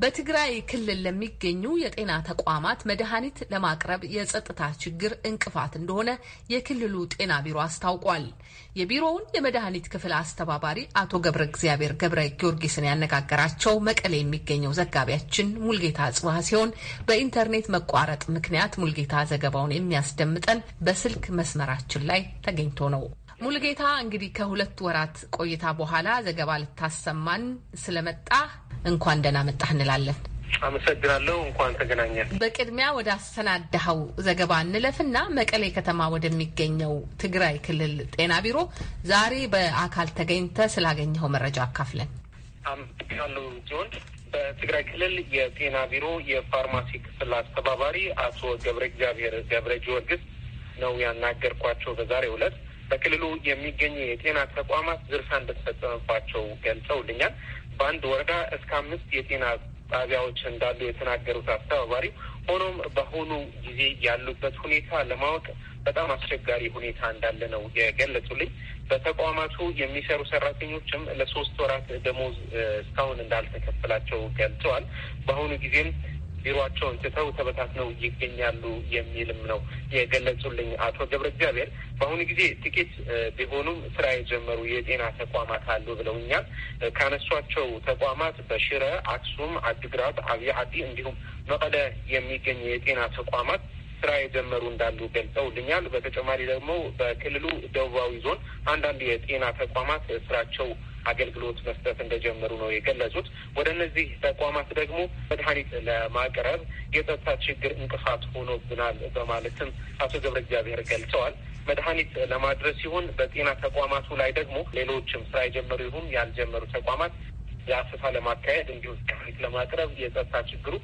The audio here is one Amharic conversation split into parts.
በትግራይ ክልል ለሚገኙ የጤና ተቋማት መድኃኒት ለማቅረብ የጸጥታ ችግር እንቅፋት እንደሆነ የክልሉ ጤና ቢሮ አስታውቋል። የቢሮውን የመድኃኒት ክፍል አስተባባሪ አቶ ገብረ እግዚአብሔር ገብረ ጊዮርጊስን ያነጋገራቸው መቀሌ የሚገኘው ዘጋቢያችን ሙልጌታ ጽባህ ሲሆን በኢንተርኔት መቋረጥ ምክንያት ሙልጌታ ዘገባውን የሚያስደምጠን በስልክ መስመራችን ላይ ተገኝቶ ነው። ሙልጌታ እንግዲህ ከሁለት ወራት ቆይታ በኋላ ዘገባ ልታሰማን ስለመጣ እንኳን ደህና መጣህ እንላለን። አመሰግናለሁ። እንኳን ተገናኘን። በቅድሚያ ወደ አሰናዳኸው ዘገባ እንለፍና መቀሌ ከተማ ወደሚገኘው ትግራይ ክልል ጤና ቢሮ ዛሬ በአካል ተገኝተ ስላገኘኸው መረጃ አካፍለን። አመሰግናለሁ ሲሆን በትግራይ ክልል የጤና ቢሮ የፋርማሲ ክፍል አስተባባሪ አቶ ገብረ እግዚአብሔር ገብረ ጊዮርጊስ ነው ያናገርኳቸው። በዛሬው ዕለት በክልሉ የሚገኙ የጤና ተቋማት ዝርፊያ እንደተፈጸመባቸው ገልጸውልኛል። በአንድ ወረዳ እስከ አምስት የጤና ጣቢያዎች እንዳሉ የተናገሩት አስተባባሪ፣ ሆኖም በአሁኑ ጊዜ ያሉበት ሁኔታ ለማወቅ በጣም አስቸጋሪ ሁኔታ እንዳለ ነው የገለጹልኝ። በተቋማቱ የሚሰሩ ሰራተኞችም ለሶስት ወራት ደሞዝ እስካሁን እንዳልተከፈላቸው ገልጸዋል። በአሁኑ ጊዜም ቢሮቸውን ትተው ተበታትነው ይገኛሉ የሚልም ነው የገለጹልኝ አቶ ገብረ እግዚአብሔር። በአሁኑ ጊዜ ጥቂት ቢሆኑም ስራ የጀመሩ የጤና ተቋማት አሉ ብለውኛል። ካነሷቸው ተቋማት በሽረ፣ አክሱም፣ አድግራት፣ አብይ አዲ እንዲሁም መቀለ የሚገኙ የጤና ተቋማት ስራ የጀመሩ እንዳሉ ገልጸውልኛል። በተጨማሪ ደግሞ በክልሉ ደቡባዊ ዞን አንዳንድ የጤና ተቋማት ስራቸው አገልግሎት መስጠት እንደጀመሩ ነው የገለጹት። ወደ እነዚህ ተቋማት ደግሞ መድኃኒት ለማቅረብ የጸጥታ ችግር እንቅፋት ሆኖብናል በማለትም አቶ ገብረ እግዚአብሔር ገልጸዋል። መድኃኒት ለማድረስ ሲሆን በጤና ተቋማቱ ላይ ደግሞ ሌሎችም ስራ የጀመሩ ይሁን ያልጀመሩ ተቋማት የአሰሳ ለማካሄድ እንዲሁም ለማቅረብ የጸጥታ ችግሩ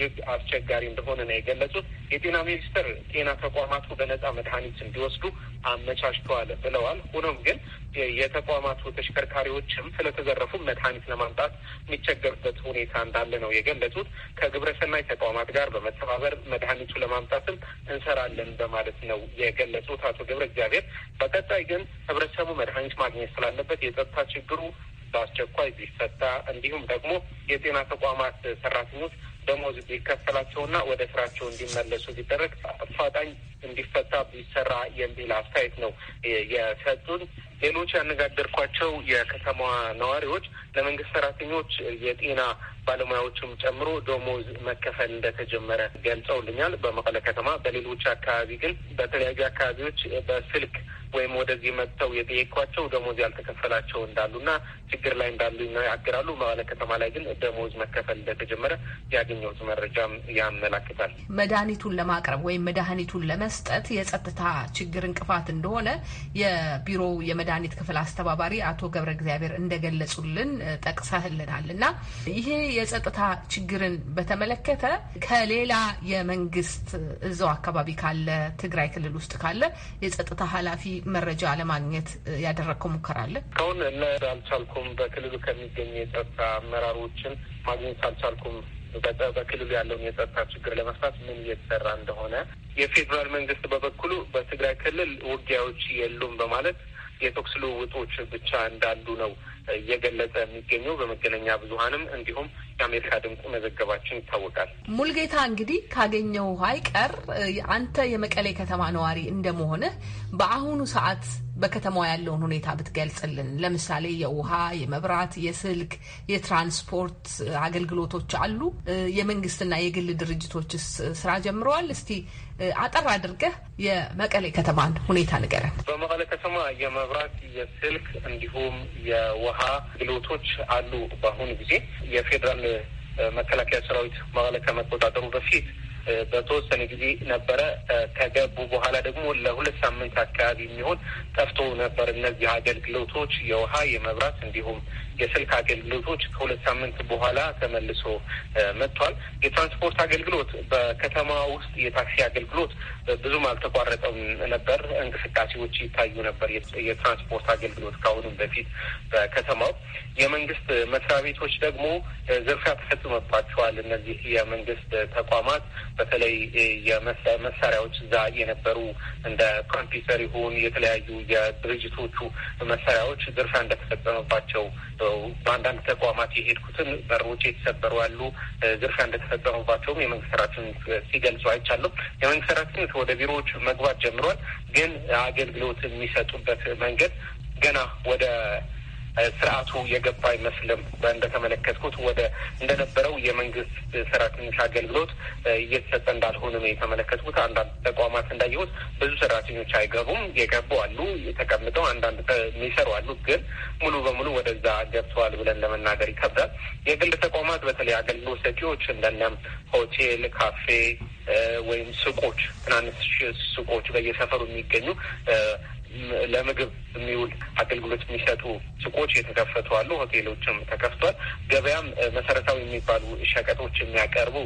እጅግ አስቸጋሪ እንደሆነ ነው የገለጹት። የጤና ሚኒስቴር ጤና ተቋማቱ በነጻ መድኃኒት እንዲወስዱ አመቻችተዋል ብለዋል። ሆኖም ግን የተቋማቱ ተሽከርካሪዎችም ስለተዘረፉ መድኃኒት ለማምጣት የሚቸገሩበት ሁኔታ እንዳለ ነው የገለጹት። ከግብረሰናይ ተቋማት ጋር በመተባበር መድኃኒቱ ለማምጣትም እንሰራለን በማለት ነው የገለጹት አቶ ገብረ እግዚአብሔር። በቀጣይ ግን ህብረተሰቡ መድኃኒት ማግኘት ስላለበት የጸጥታ ችግሩ በአስቸኳይ ቢፈታ እንዲሁም ደግሞ የጤና ተቋማት ሰራተኞች ደሞዝ ቢከፈላቸውና ወደ ስራቸው እንዲመለሱ ቢደረግ አፋጣኝ እንዲፈታ ቢሰራ የሚል አስተያየት ነው የሰጡን። ሌሎች ያነጋገርኳቸው የከተማዋ ነዋሪዎች ለመንግስት ሰራተኞች የጤና ባለሙያዎችም ጨምሮ ደሞዝ መከፈል እንደተጀመረ ገልጸውልኛል። በመቀለ ከተማ፣ በሌሎች አካባቢ ግን በተለያዩ አካባቢዎች በስልክ ወይም ወደዚህ መጥተው የጠየኳቸው ደሞዝ ያልተከፈላቸው እንዳሉና ችግር ላይ እንዳሉ ይናገራሉ። መቀለ ከተማ ላይ ግን ደሞዝ መከፈል እንደተጀመረ ያገኘሁት መረጃም ያመላክታል። መድኃኒቱን ለማቅረብ ወይም መድኃኒቱን ለመስጠት የጸጥታ ችግር እንቅፋት እንደሆነ የቢሮው የመድኃኒት ክፍል አስተባባሪ አቶ ገብረ እግዚአብሔር እንደገለጹልን ጠቅሰህልናል እና ይሄ የጸጥታ ችግርን በተመለከተ ከሌላ የመንግስት እዛው አካባቢ ካለ ትግራይ ክልል ውስጥ ካለ የጸጥታ ኃላፊ መረጃ ለማግኘት ያደረግከው ሙከራ አለ? እስካሁን አልቻልኩም። በክልሉ ከሚገኙ የጸጥታ አመራሮችን ማግኘት አልቻልኩም። በክልሉ ያለውን የጸጥታ ችግር ለመፍታት ምን እየተሰራ እንደሆነ የፌዴራል መንግስት በበኩሉ በትግራይ ክልል ውጊያዎች የሉም በማለት የተኩስ ልውውጦች ብቻ እንዳሉ ነው እየገለጸ የሚገኘው በመገናኛ ብዙኃንም እንዲሁም የአሜሪካ ድምፅ መዘገባችን ይታወቃል። ሙልጌታ እንግዲህ ካገኘው አይቀር አንተ የመቀሌ ከተማ ነዋሪ እንደመሆንህ በአሁኑ ሰዓት በከተማዋ ያለውን ሁኔታ ብትገልጽልን። ለምሳሌ የውሃ፣ የመብራት፣ የስልክ፣ የትራንስፖርት አገልግሎቶች አሉ? የመንግስትና የግል ድርጅቶችስ ስራ ጀምረዋል? እስቲ አጠር አድርገህ የመቀሌ ከተማን ሁኔታ ንገረን። በመቀሌ ከተማ የመብራት፣ የስልክ እንዲሁም የውሃ አገልግሎቶች አሉ። በአሁኑ ጊዜ የፌዴራል መከላከያ ሰራዊት መቀሌ ከመቆጣጠሩ በፊት በተወሰነ ጊዜ ነበረ። ከገቡ በኋላ ደግሞ ለሁለት ሳምንት አካባቢ የሚሆን ጠፍቶ ነበር። እነዚህ አገልግሎቶች የውሃ፣ የመብራት እንዲሁም የስልክ አገልግሎቶች ከሁለት ሳምንት በኋላ ተመልሶ መጥቷል። የትራንስፖርት አገልግሎት በከተማ ውስጥ የታክሲ አገልግሎት ብዙም አልተቋረጠም ነበር። እንቅስቃሴዎች ይታዩ ነበር። የትራንስፖርት አገልግሎት ከአሁኑም በፊት በከተማው የመንግስት መስሪያ ቤቶች ደግሞ ዝርፊያ ተፈጽሞባቸዋል። እነዚህ የመንግስት ተቋማት በተለይ የመሳሪያዎች እዛ የነበሩ እንደ ኮምፒውተር ይሁን የተለያዩ የድርጅቶቹ መሳሪያዎች ዝርፊያ እንደተፈጸመባቸው በአንዳንድ ተቋማት የሄድኩትን በሮች የተሰበሩ ያሉ ዝርፊያ እንደተፈጸመባቸውም የመንግስት ሰራተኞች ሲገልጹ አይቻለሁ። የመንግስት ሰራተኞች ወደ ቢሮዎች መግባት ጀምሯል። ግን አገልግሎት የሚሰጡበት መንገድ ገና ወደ ስርዓቱ የገባ አይመስልም። እንደተመለከትኩት ወደ እንደነበረው የመንግስት ሰራተኞች አገልግሎት እየተሰጠ እንዳልሆነ ነው የተመለከትኩት። አንዳንድ ተቋማት እንዳየሁት ብዙ ሰራተኞች አይገቡም። የገቡ አሉ፣ ተቀምጠው አንዳንድ የሚሰሩ አሉ። ግን ሙሉ በሙሉ ወደዛ ገብተዋል ብለን ለመናገር ይከብዳል። የግል ተቋማት በተለይ አገልግሎት ሰጪዎች እንደነም ሆቴል፣ ካፌ ወይም ሱቆች፣ ትናንሽ ሱቆች በየሰፈሩ የሚገኙ ለምግብ የሚውል አገልግሎት የሚሰጡ ሱቆች የተከፈቱ አሉ። ሆቴሎችም ተከፍቷል። ገበያም መሰረታዊ የሚባሉ ሸቀጦች የሚያቀርቡ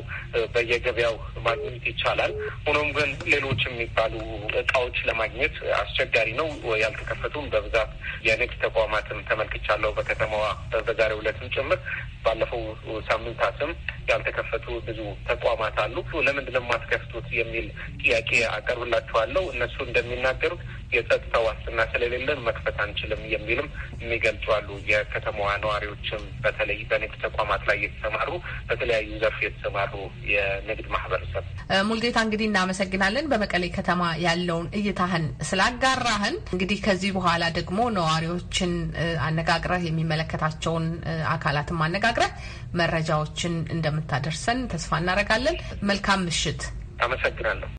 በየገበያው ማግኘት ይቻላል። ሆኖም ግን ሌሎች የሚባሉ እቃዎች ለማግኘት አስቸጋሪ ነው። ያልተከፈቱም በብዛት የንግድ ተቋማትም ተመልክቻለሁ በከተማዋ በዛሬው ዕለትም ጭምር ባለፈው ሳምንታትም ያልተከፈቱ ብዙ ተቋማት አሉ። ለምንድን ነው የማትከፍቱት የሚል ጥያቄ አቀርብላችኋለሁ። እነሱ እንደሚናገሩት የጸጥታ ዋስትና ስለሌለን መክፈት አንችልም የሚልም የሚገልጹ አሉ። የከተማዋ ነዋሪዎችም በተለይ በንግድ ተቋማት ላይ የተሰማሩ በተለያዩ ዘርፍ የተሰማሩ የንግድ ማህበረሰብ። ሙልጌታ እንግዲህ እናመሰግናለን። በመቀሌ ከተማ ያለውን እይታህን ስላጋራህን። እንግዲህ ከዚህ በኋላ ደግሞ ነዋሪዎችን አነጋግረህ የሚመለከታቸውን አካላትም አነጋግረህ መረጃዎችን እንደምታደርሰን ተስፋ እናደርጋለን። መልካም ምሽት። አመሰግናለሁ።